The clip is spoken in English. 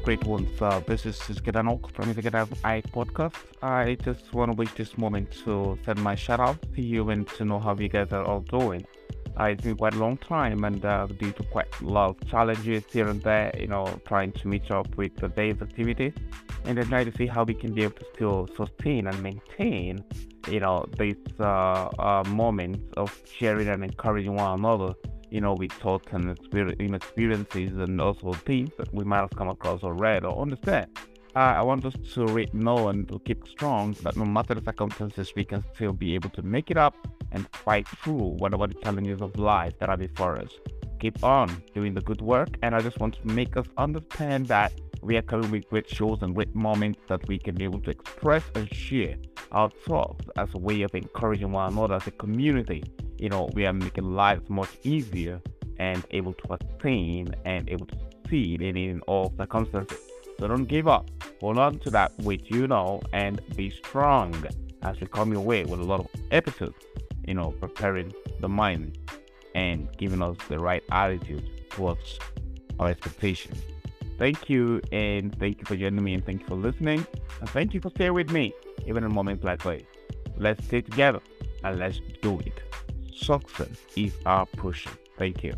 great ones. Uh, this is Gidanok from the Gidan I podcast. I just want to take this moment to send my shout out to you and to know how you guys are all doing. Uh, it's been quite a long time and uh, due to quite a lot of challenges here and there, you know, trying to meet up with the day's activities and then try to see how we can be able to still sustain and maintain, you know, these uh, uh, moments of sharing and encouraging one another you know, we thoughts and experiences and also things that we might have come across or read or understand. Uh, I want us to read, know and to keep strong that no matter the circumstances, we can still be able to make it up and fight through whatever the challenges of life that are before us. Keep on doing the good work, and I just want to make us understand that we are coming with great shows and great moments that we can be able to express and share our thoughts as a way of encouraging one another as a community you know, we are making lives much easier and able to attain and able to succeed in, in all circumstances. So don't give up. Hold on to that which you know and be strong as we come your way with a lot of episodes, you know, preparing the mind and giving us the right attitude towards our expectations. Thank you and thank you for joining me and thank you for listening and thank you for staying with me even in moments like this. Let's stay together and let's do it. Success if our push. Thank you.